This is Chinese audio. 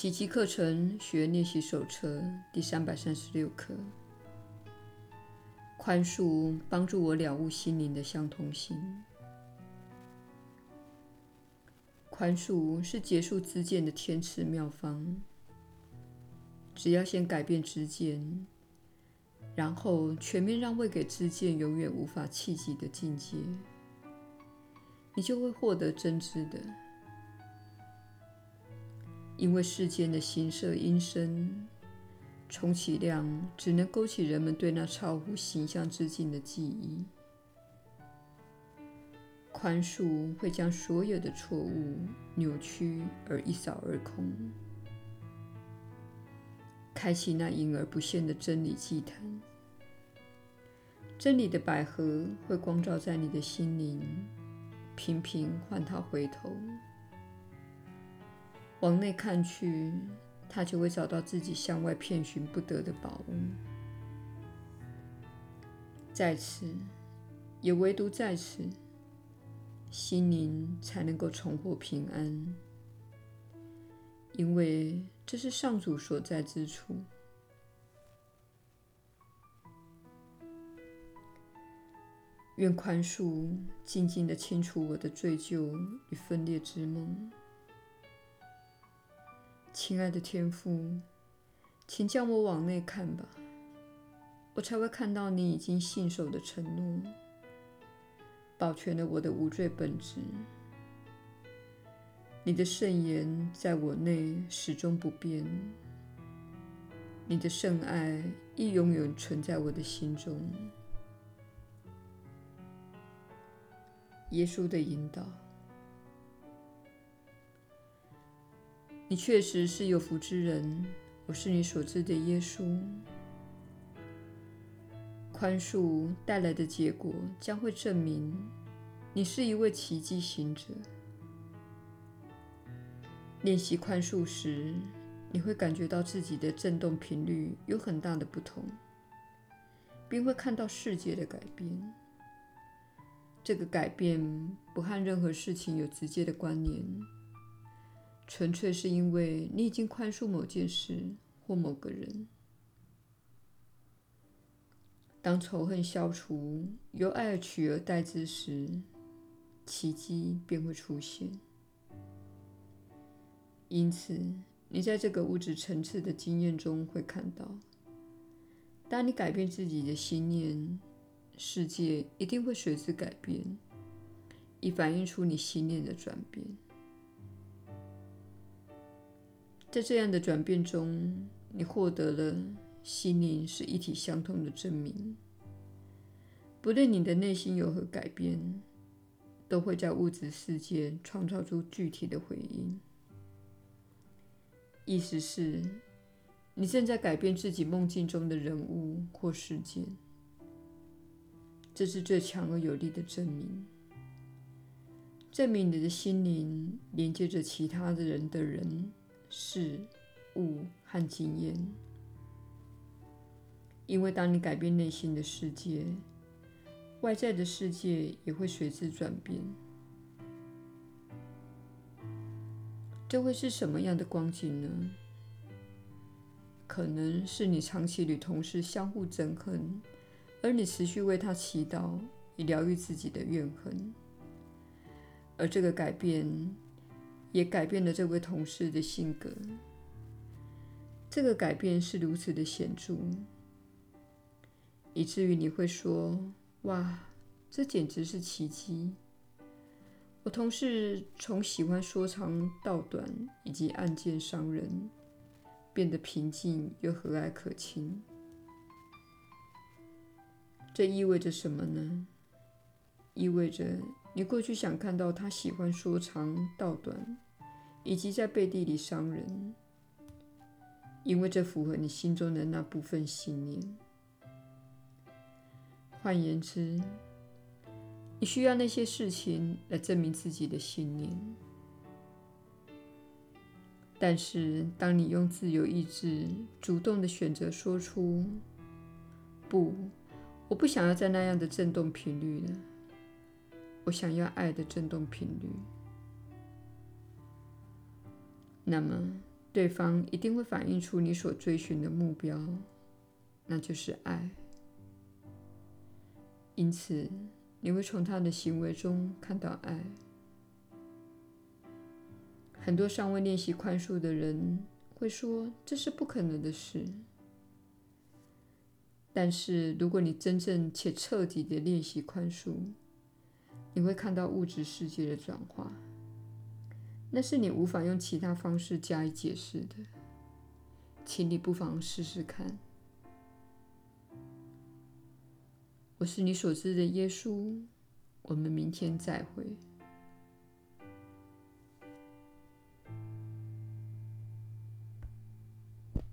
奇迹课程学练习手册第三百三十六课：宽恕帮助我了悟心灵的相通性。宽恕是结束知见的天赐妙方。只要先改变知见，然后全面让位给知见永远无法企及的境界，你就会获得真知的。因为世间的形色音声，充其量只能勾起人们对那超乎形象之境的记忆。宽恕会将所有的错误、扭曲而一扫而空，开启那隐而不现的真理祭坛。真理的百合会光照在你的心灵，频频唤它回头。往内看去，它就会找到自己向外遍寻不得的宝物。在此，也唯独在此。心灵才能够重获平安，因为这是上主所在之处。愿宽恕静静地清除我的罪疚与分裂之梦。亲爱的天父，请将我往内看吧，我才会看到你已经信守的承诺。保全了我的无罪本质，你的圣言在我内始终不变，你的圣爱亦永远存在我的心中。耶稣的引导，你确实是有福之人，我是你所知的耶稣。宽恕带来的结果将会证明你是一位奇迹行者。练习宽恕时，你会感觉到自己的振动频率有很大的不同，并会看到世界的改变。这个改变不和任何事情有直接的关联，纯粹是因为你已经宽恕某件事或某个人。当仇恨消除，由爱取而代之时，奇迹便会出现。因此，你在这个物质层次的经验中会看到，当你改变自己的心念，世界一定会随之改变，以反映出你心念的转变。在这样的转变中，你获得了。心灵是一体相通的证明。不论你的内心有何改变，都会在物质世界创造出具体的回应。意思是，你正在改变自己梦境中的人物或事件。这是最强而有力的证明，证明你的心灵连接着其他的人的人、事、物和经验。因为当你改变内心的世界，外在的世界也会随之转变。这会是什么样的光景呢？可能是你长期与同事相互憎恨，而你持续为他祈祷，以疗愈自己的怨恨。而这个改变也改变了这位同事的性格。这个改变是如此的显著。以至于你会说：“哇，这简直是奇迹！我同事从喜欢说长道短以及暗箭伤人，变得平静又和蔼可亲。这意味着什么呢？意味着你过去想看到他喜欢说长道短，以及在背地里伤人，因为这符合你心中的那部分信念。”换言之，你需要那些事情来证明自己的信念。但是，当你用自由意志主动地选择说出“不，我不想要在那样的震动频率了，我想要爱的振动频率”，那么，对方一定会反映出你所追寻的目标，那就是爱。因此，你会从他的行为中看到爱。很多尚未练习宽恕的人会说这是不可能的事，但是如果你真正且彻底的练习宽恕，你会看到物质世界的转化。那是你无法用其他方式加以解释的，请你不妨试试看。我是你所知的耶稣，我们明天再会。